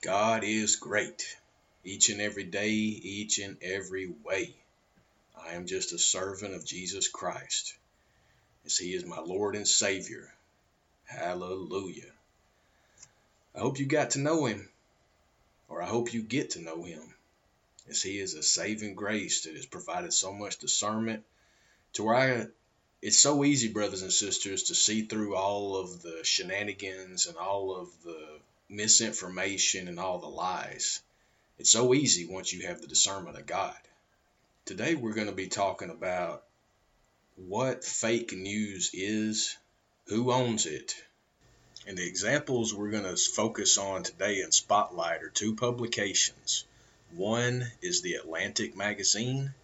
God is great each and every day, each and every way. I am just a servant of Jesus Christ as He is my Lord and Savior. Hallelujah. I hope you got to know Him, or I hope you get to know Him, as He is a saving grace that has provided so much discernment to where I it's so easy, brothers and sisters, to see through all of the shenanigans and all of the misinformation and all the lies. It's so easy once you have the discernment of God. Today we're going to be talking about what fake news is, who owns it, and the examples we're going to focus on today in Spotlight are two publications. One is the Atlantic magazine,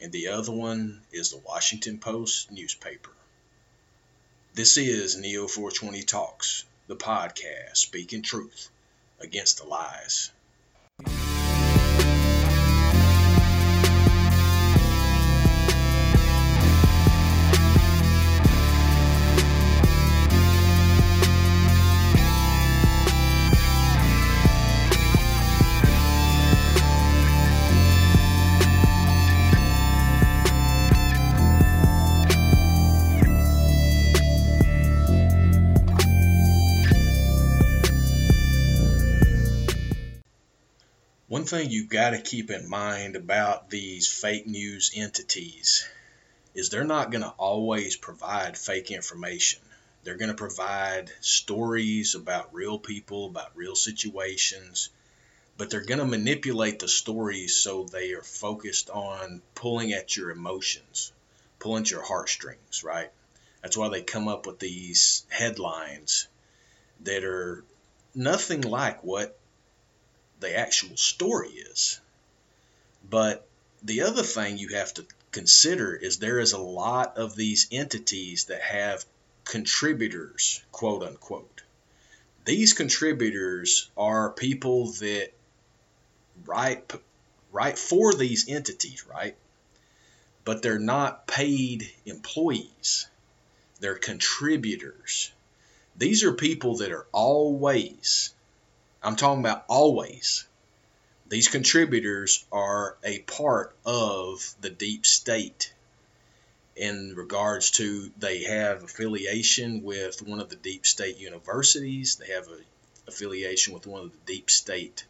and the other one is the Washington Post newspaper. This is Neo 420 Talks, the podcast speaking truth against the lies. Thing you've got to keep in mind about these fake news entities is they're not going to always provide fake information. They're going to provide stories about real people, about real situations, but they're going to manipulate the stories so they are focused on pulling at your emotions, pulling at your heartstrings, right? That's why they come up with these headlines that are nothing like what the actual story is. But the other thing you have to consider is there is a lot of these entities that have contributors, quote unquote. These contributors are people that write write for these entities, right? But they're not paid employees. They're contributors. These are people that are always I'm talking about always. These contributors are a part of the deep state in regards to they have affiliation with one of the deep state universities, they have a affiliation with one of the deep state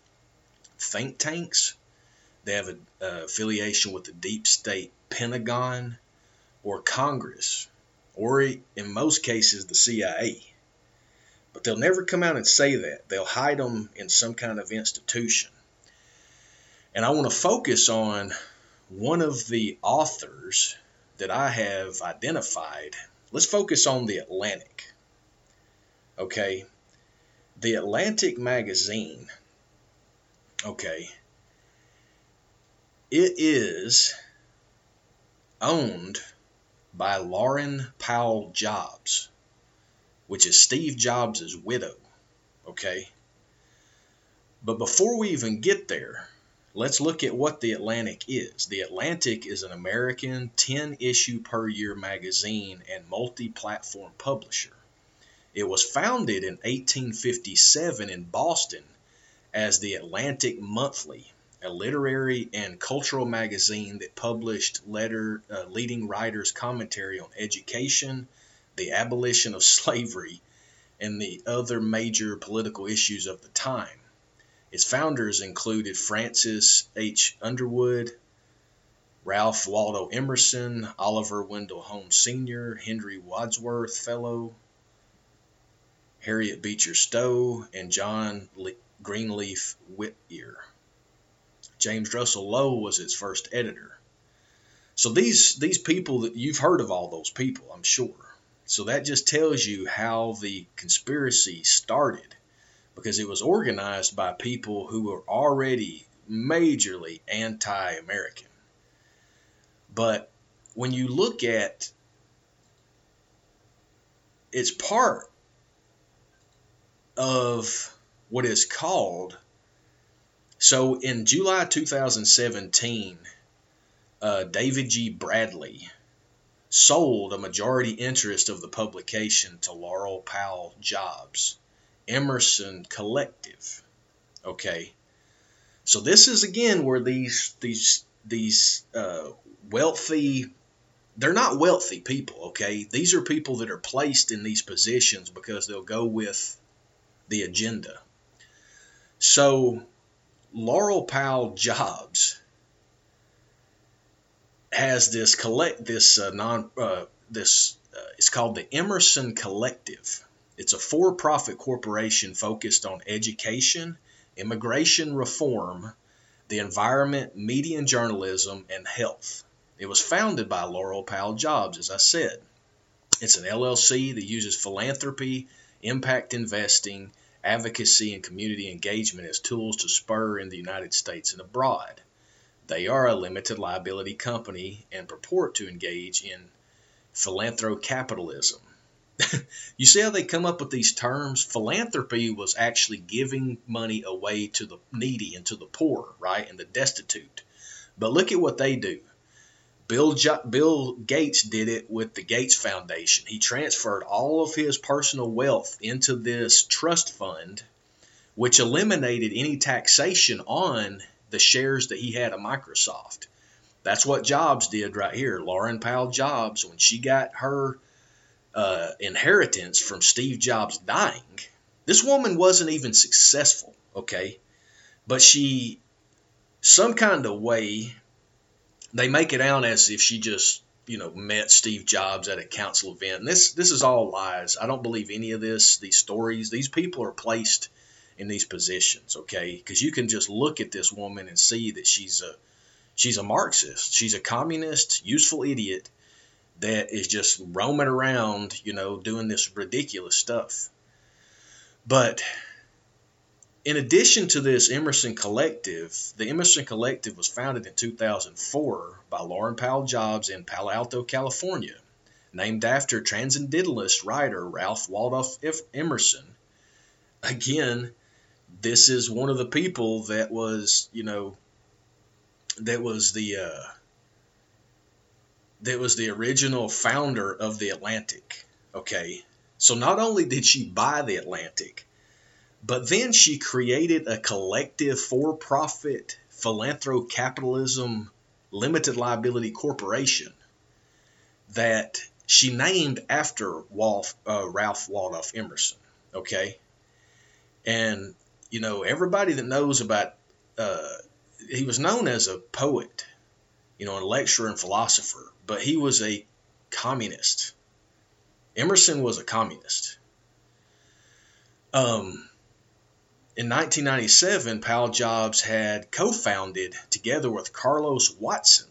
think tanks, they have an affiliation with the deep state Pentagon or Congress, or in most cases, the CIA. But they'll never come out and say that. They'll hide them in some kind of institution. And I want to focus on one of the authors that I have identified. Let's focus on the Atlantic. Okay. The Atlantic magazine. Okay. It is owned by Laurene Powell Jobs which is Steve Jobs' widow. Okay? But before we even get there, let's look at what The Atlantic is. The Atlantic is an American 10 issue per year magazine and multi platform publisher. It was founded in 1857 in Boston as the Atlantic Monthly, a literary and cultural magazine that published letter, uh, leading writers' commentary on education, the abolition of slavery, and the other major political issues of the time. Its founders included Francis H. Underwood, Ralph Waldo Emerson, Oliver Wendell Holmes Sr., Henry Wadsworth Fellow, Harriet Beecher Stowe, and John Greenleaf Whittier. James Russell Lowe was its first editor. So these these people that you've heard of all those people, I'm sure. So that just tells you how the conspiracy started because it was organized by people who were already majorly anti American. But when you look at it's part of what is called so in July 2017 uh, David G. Bradley sold a majority interest of the publication to Laurene Powell Jobs, Emerson Collective. Okay. So this is again where these these these uh, wealthy they're not wealthy people, okay? These are people that are placed in these positions because they'll go with the agenda. So Laurel Powell Jobs has this collect this uh, non uh, this uh, it's called the Emerson Collective. It's a for-profit corporation focused on education, immigration reform, the environment, media and journalism, and health. It was founded by Laurel Powell Jobs, as I said. It's an LLC that uses philanthropy, impact investing, advocacy, and community engagement as tools to spur in the United States and abroad. They are a limited liability company and purport to engage in philanthrocapitalism. you see how they come up with these terms? Philanthropy was actually giving money away to the needy and to the poor, right, and the destitute. But look at what they do. Bill, jo- Bill Gates did it with the Gates Foundation. He transferred all of his personal wealth into this trust fund, which eliminated any taxation on the shares that he had of Microsoft. That's what Jobs did right here. Laurene Powell Jobs, when she got her uh, inheritance from Steve Jobs dying, this woman wasn't even successful, okay? But she, some kind of way, they make it out as if she just you know met Steve Jobs at a council event. And this this is all lies. I don't believe any of this. These stories. These people are placed in these positions. Okay, because you can just look at this woman and see that she's a she's a Marxist. She's a communist, useful idiot that is just roaming around, you know, doing this ridiculous stuff. But in addition to this Emerson Collective, the Emerson Collective was founded in 2004 by Laurene Powell Jobs in Palo Alto, California, named after transcendentalist writer Ralph Waldo Emerson. Again, this is one of the people that was, you know, that was the uh, that was the original founder of the Atlantic. Okay, so not only did she buy the Atlantic, but then she created a collective for profit philanthrocapitalism limited liability corporation that she named after Wolf, uh, Ralph Waldo Emerson. Okay. And, you know, everybody that knows about, uh, he was known as a poet, you know, a lecturer and philosopher, but he was a communist. Emerson was a communist. Um, in 1997, Powell Jobs had co founded, together with Carlos Watson,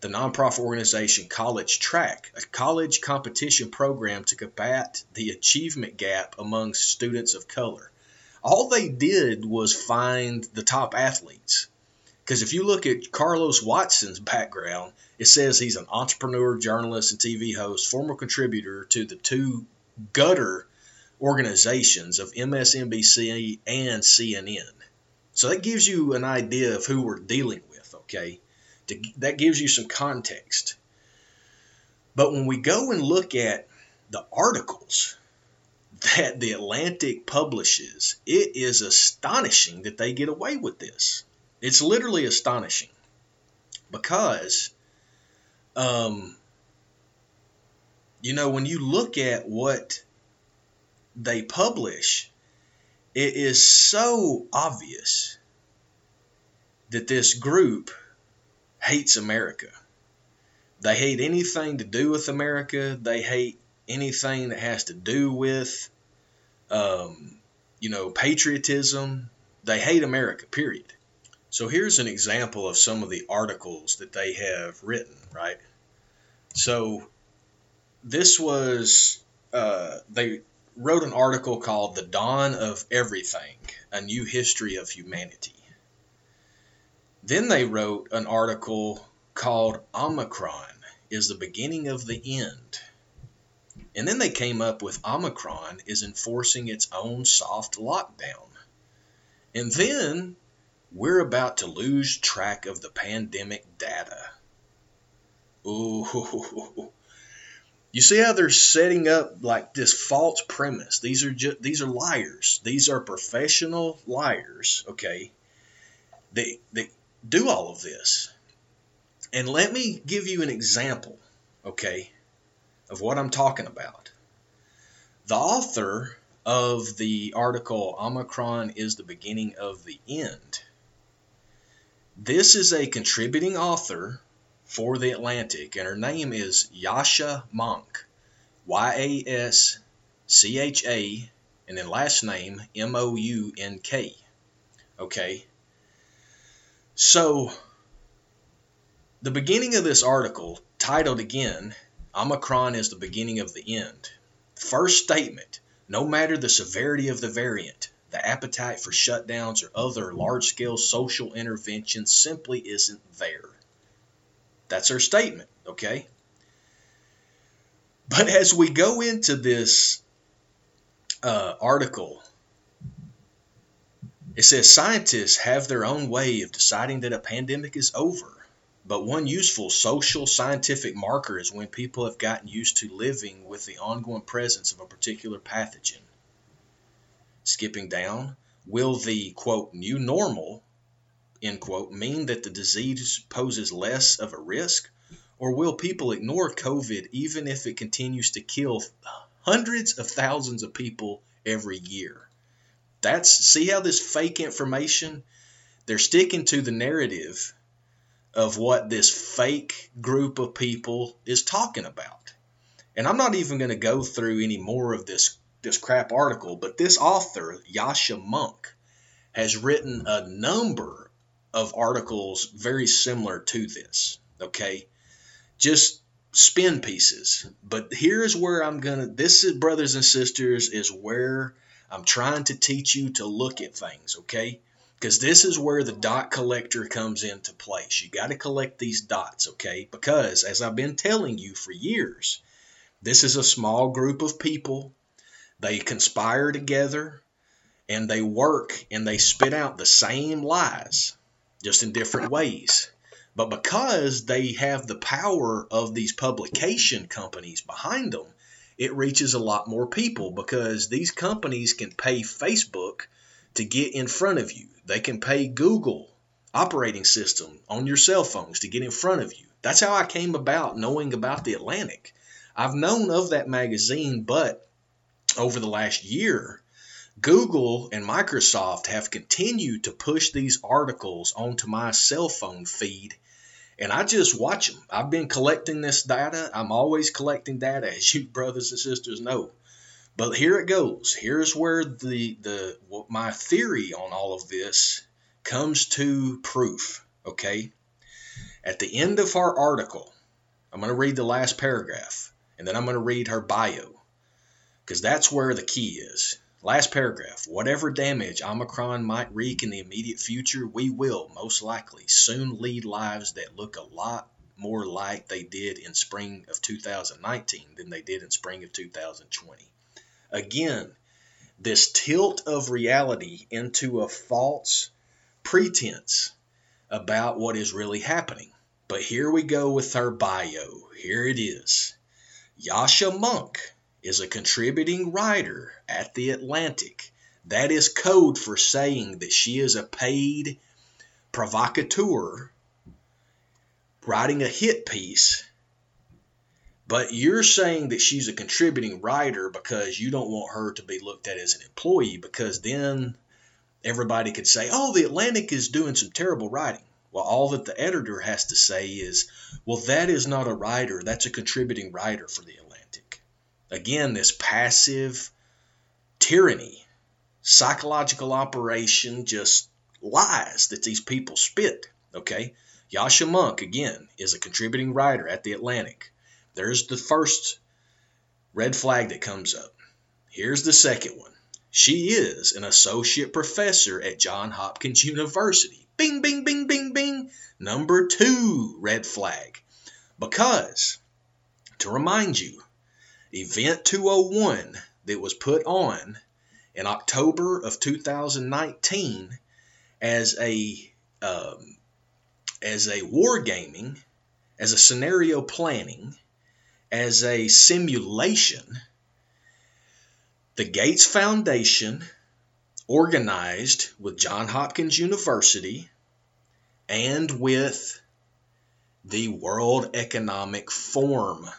the nonprofit organization College Track, a college competition program to combat the achievement gap among students of color. All they did was find the top athletes. Because if you look at Carlos Watson's background, it says he's an entrepreneur, journalist, and TV host, former contributor to the two gutter organizations of MSNBC and CNN. So that gives you an idea of who we're dealing with, okay? To, that gives you some context. But when we go and look at the articles that the Atlantic publishes, it is astonishing that they get away with this. It's literally astonishing because, um, you know, when you look at what they publish, it is so obvious that this group hates America. They hate anything to do with America. They hate anything that has to do with, um, you know, patriotism. They hate America, period. So here's an example of some of the articles that they have written, right? So this was, uh, they wrote an article called The Dawn of Everything A New History of Humanity. Then they wrote an article called Omicron is the Beginning of the End. And then they came up with Omicron is enforcing its own soft lockdown. And then we're about to lose track of the pandemic data. Ooh. You see how they're setting up like this false premise. These are just these are liars. These are professional liars, okay? They they do all of this. And let me give you an example, okay, of what I'm talking about. The author of the article Omicron is the beginning of the end. This is a contributing author for The Atlantic, and her name is Yascha Mounk. Y A S C H A, and then last name M O U N K. Okay? So, the beginning of this article, titled again, Omicron is the beginning of the end. First statement no matter the severity of the variant, the appetite for shutdowns or other large scale social interventions simply isn't there. That's her statement, okay? But as we go into this uh, article, it says scientists have their own way of deciding that a pandemic is over. But one useful social scientific marker is when people have gotten used to living with the ongoing presence of a particular pathogen. Skipping down, will the quote new normal end quote mean that the disease poses less of a risk? Or will people ignore COVID even if it continues to kill hundreds of thousands of people every year? That's see how this fake information they're sticking to the narrative of what this fake group of people is talking about. And I'm not even going to go through any more of this this crap article, but this author, Yascha Mounk, has written a number of articles very similar to this. Okay, just spin pieces. But here's where I'm gonna. This is brothers and sisters is where I'm trying to teach you to look at things. Okay, because this is where the dot collector comes into place. You got to collect these dots, okay? Because as I've been telling you for years, this is a small group of people. They conspire together and they work and they spit out the same lies, just in different ways. But because they have the power of these publication companies behind them, it reaches a lot more people because these companies can pay Facebook to get in front of you. They can pay Google operating system on your cell phones to get in front of you. That's how I came about knowing about the Atlantic. I've known of that magazine, but over the last year, Google and Microsoft have continued to push these articles onto my cell phone feed, and I just watch them. I've been collecting this data. I'm always collecting data, as you brothers and sisters know. But here it goes. Here's where the the my theory on all of this comes to proof. Okay. At the end of our article, I'm going to read the last paragraph, and then I'm going to read her bio, because that's where the key is. Last paragraph. Whatever damage Omicron might wreak in the immediate future, we will most likely soon lead lives that look a lot more like they did in spring of 2019 than they did in spring of 2020. Again, this tilt of reality into a false pretense about what is really happening. But here we go with her bio. Here it is. Yascha Mounk is a contributing writer at The Atlantic. That is code for saying that she is a paid provocateur writing a hit piece but you're saying that she's a contributing writer because you don't want her to be looked at as an employee because then everybody could say, oh, the Atlantic is doing some terrible writing. Well, all that the editor has to say is, well, that is not a writer, that's a contributing writer for the Atlantic. Again, this passive tyranny, psychological operation, just lies that these people spit. Okay? Yascha Mounk, again, is a contributing writer at the Atlantic. There's the first red flag that comes up. Here's the second one. She is an associate professor at John Hopkins University. Bing, bing, bing, bing, bing. Number two red flag. Because, to remind you, Event 201 that was put on in October of 2019 as a um, as a wargaming, as a scenario planning, as a simulation, the Gates Foundation organized with John Hopkins University and with the World Economic Forum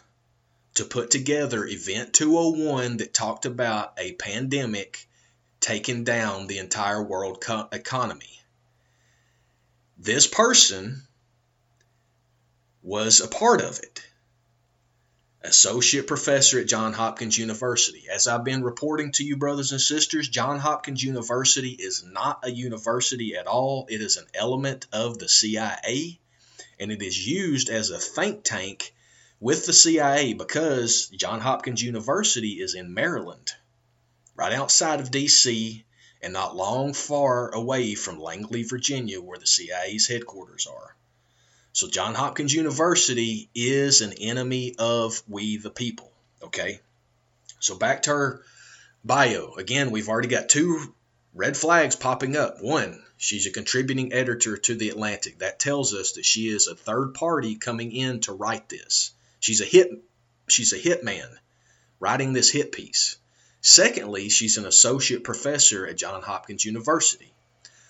to put together Event 201 that talked about a pandemic taking down the entire world co- economy. This person was a part of it. Associate professor at Johns Hopkins University. As I've been reporting to you, brothers and sisters, Johns Hopkins University is not a university at all. It is an element of the CIA, and it is used as a think tank with the CIA because Johns Hopkins University is in Maryland, right outside of D.C., and not long far away from Langley, Virginia, where the CIA's headquarters are. So, Johns Hopkins University is an enemy of we the people. Okay? So, back to her bio. Again, we've already got two red flags popping up. One, she's a contributing editor to The Atlantic. That tells us that she is a third party coming in to write this. She's a hit she's a hit man writing this hit piece. Secondly, she's an associate professor at Johns Hopkins University.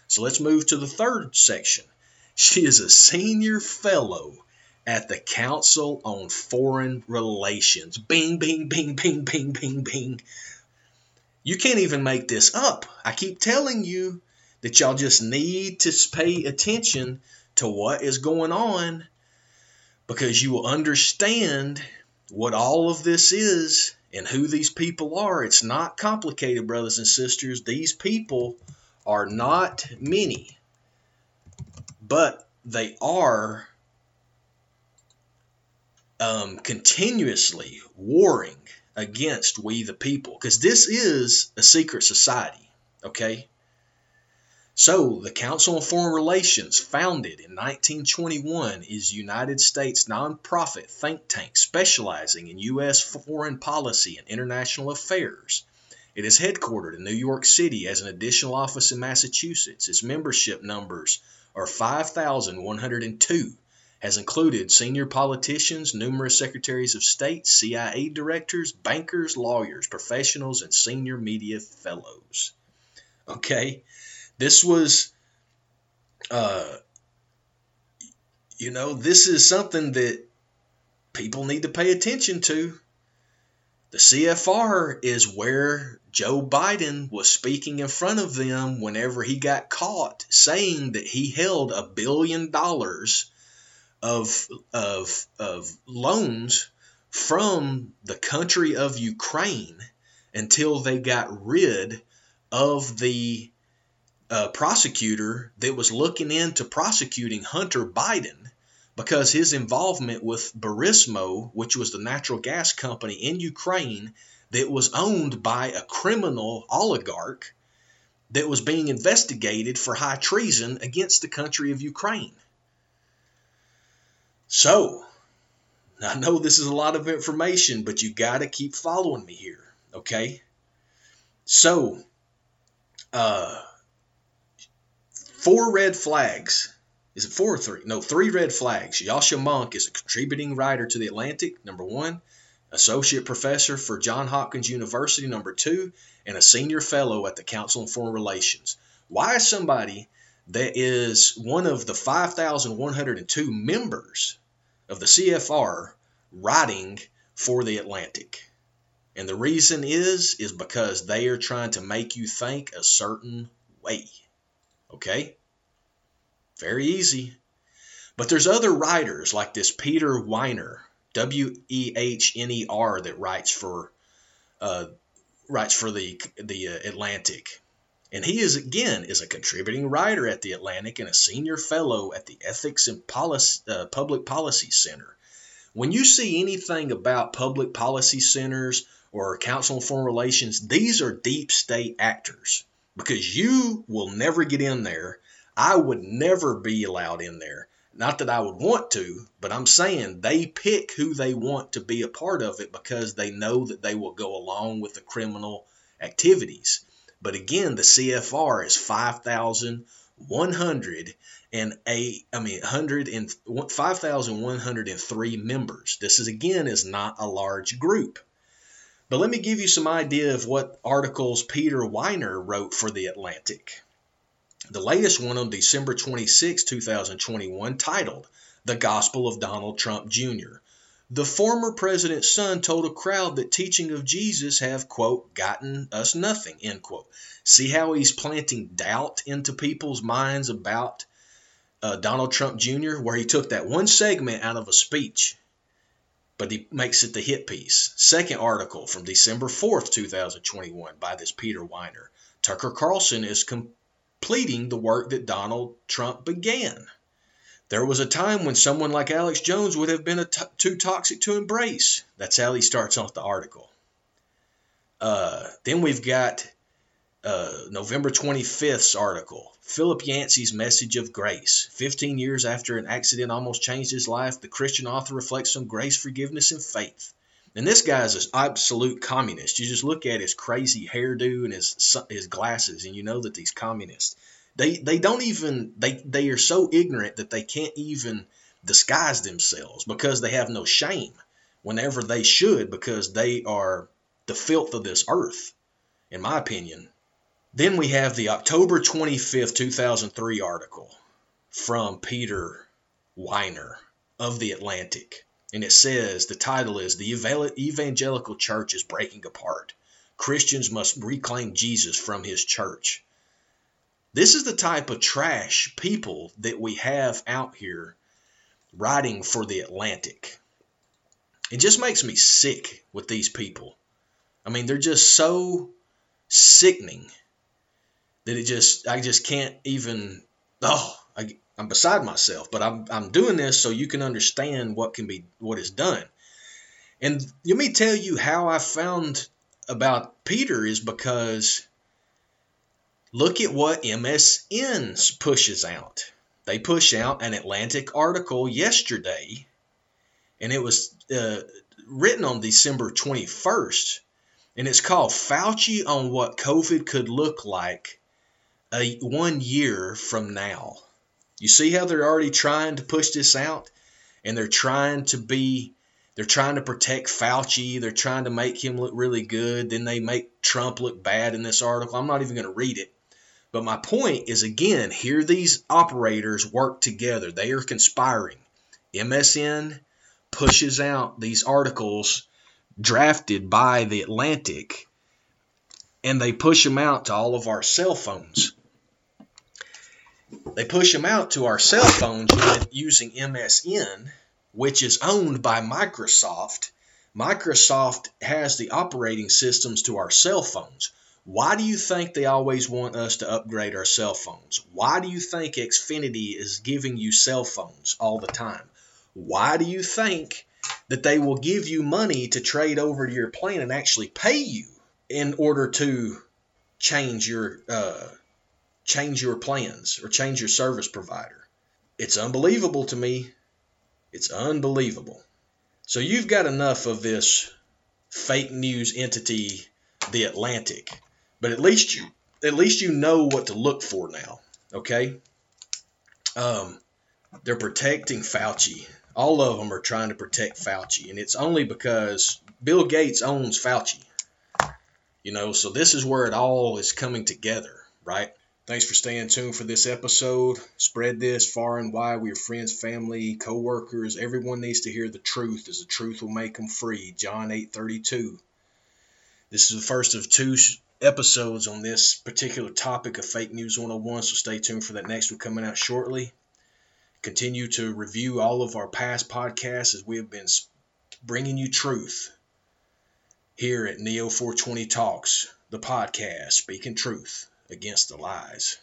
So let's move to the third section. She is a senior fellow at the Council on Foreign Relations. Bing, bing, bing, bing, bing, bing, bing. You can't even make this up. I keep telling you that y'all just need to pay attention to what is going on because you will understand what all of this is and who these people are. It's not complicated, brothers and sisters. These people are not many, but they are um, continuously warring against we the people because this is a secret society, okay? So, the Council on Foreign Relations, founded in 1921, is United States nonprofit think tank specializing in U.S. foreign policy and international affairs. It is headquartered in New York City as an additional office in Massachusetts. Its membership numbers are 5,102, has included senior politicians, numerous secretaries of state, CIA directors, bankers, lawyers, professionals, and senior media fellows. Okay? This was, uh, you know, this is something that people need to pay attention to. The CFR is where Joe Biden was speaking in front of them whenever he got caught saying that he held a billion dollars of, of, of loans from the country of Ukraine until they got rid of the uh, prosecutor that was looking into prosecuting Hunter Biden because his involvement with Burisma, which was the natural gas company in Ukraine that was owned by a criminal oligarch that was being investigated for high treason against the country of Ukraine. So, I know this is a lot of information, but you got to keep following me here, okay? So, uh, four red flags. Is it four or three? No, three red flags. Yascha Mounk is a contributing writer to The Atlantic, number one, associate professor for Johns Hopkins University, number two, and a senior fellow at the Council on Foreign Relations. Why is somebody that is one of the 5,102 members of the CFR writing for The Atlantic? And the reason is, is because they are trying to make you think a certain way. Okay? Very easy. But there's other writers like this Peter Wehner, W E H N E R, that writes for uh, writes for the the uh, Atlantic, and he is again is a contributing writer at the Atlantic and a senior fellow at the Ethics and Policy, uh, Public Policy Center. When you see anything about public policy centers or Council on Foreign Relations, these are deep state actors because you will never get in there. I would never be allowed in there. Not that I would want to, but I'm saying they pick who they want to be a part of it because they know that they will go along with the criminal activities. But again, the CFR is 5,000 100 and eight, I mean, 100 and 5,103 members. This is again is not a large group. But let me give you some idea of what articles Peter Wehner wrote for The Atlantic. The latest one on December 26, 2021, titled The Gospel of Donald Trump Jr. The former president's son told a crowd that teaching of Jesus have, quote, gotten us nothing, end quote. See how he's planting doubt into people's minds about uh, Donald Trump Jr., where he took that one segment out of a speech, but he makes it the hit piece. Second article from December 4th, 2021, by this Peter Wehner. Tucker Carlson is completing the work that Donald Trump began. There was a time when someone like Alex Jones would have been too toxic to embrace. That's how he starts off the article. Uh, then we've got uh, November 25th's article Philip Yancey's Message of Grace. 15 years after an accident almost changed his life, the Christian author reflects on grace, forgiveness, and faith. And this guy is an absolute communist. You just look at his crazy hairdo and his his glasses, and you know that he's communist. They they don't even they they are so ignorant that they can't even disguise themselves because they have no shame whenever they should because they are the filth of this earth in my opinion then we have the October 25th 2003 article from Peter Wehner of the Atlantic and it says the title is the evangelical church is breaking apart Christians must reclaim Jesus from his church this is the type of trash people that we have out here writing for the Atlantic. It just makes me sick with these people. I mean, they're just so sickening that it just I just can't even oh I, I'm beside myself. But I'm I'm doing this so you can understand what can be what is done. And let me tell you how I found about Peter is because Look at what MSN pushes out. They push out an Atlantic article yesterday, and it was uh, written on December 21st, and it's called Fauci on What COVID Could Look Like a, One Year from Now. You see how they're already trying to push this out, and they're trying to be they're trying to protect Fauci. They're trying to make him look really good. Then they make Trump look bad in this article. I'm not even going to read it. But my point is again, here these operators work together. They are conspiring. MSN pushes out these articles drafted by the Atlantic and they push them out to all of our cell phones. They push them out to our cell phones using MSN, which is owned by Microsoft. Microsoft has the operating systems to our cell phones. Why do you think they always want us to upgrade our cell phones? Why do you think Xfinity is giving you cell phones all the time? Why do you think that they will give you money to trade over to your plan and actually pay you in order to change your uh, change your plans or change your service provider? It's unbelievable to me. It's unbelievable. So you've got enough of this fake news entity, the Atlantic but at least you at least you know what to look for now. Okay. Um, they're protecting Fauci. All of them are trying to protect Fauci, and it's only because Bill Gates owns Fauci. You know, so this is where it all is coming together, right? Thanks for staying tuned for this episode. Spread this far and wide with your friends, family, co-workers. Everyone needs to hear the truth, as the truth will make them free. John 8:32. This is the first of two episodes on this particular topic of Fake News 101, so stay tuned for that next one coming out shortly. Continue to review all of our past podcasts as we have been bringing you truth here at Neo 420 Talks, the podcast speaking truth against the lies.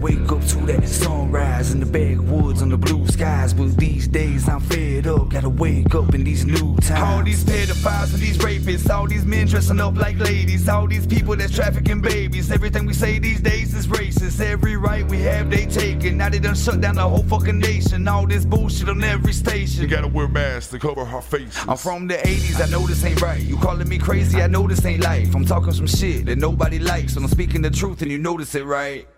Wake up to that sunrise in the backwoods on the blue skies. But these days I'm fed up, gotta wake up in these new times. All these pedophiles and these rapists, all these men dressing up like ladies, all these people that's trafficking babies. Everything we say these days is racist. Every right we have, they taken. Now they done shut down the whole fucking nation. All this bullshit on every station. You gotta wear masks to cover our faces. I'm from the 80s, I know this ain't right. You calling me crazy, I know this ain't life. I'm talking some shit that nobody likes, and I'm speaking the truth, and you notice it, right?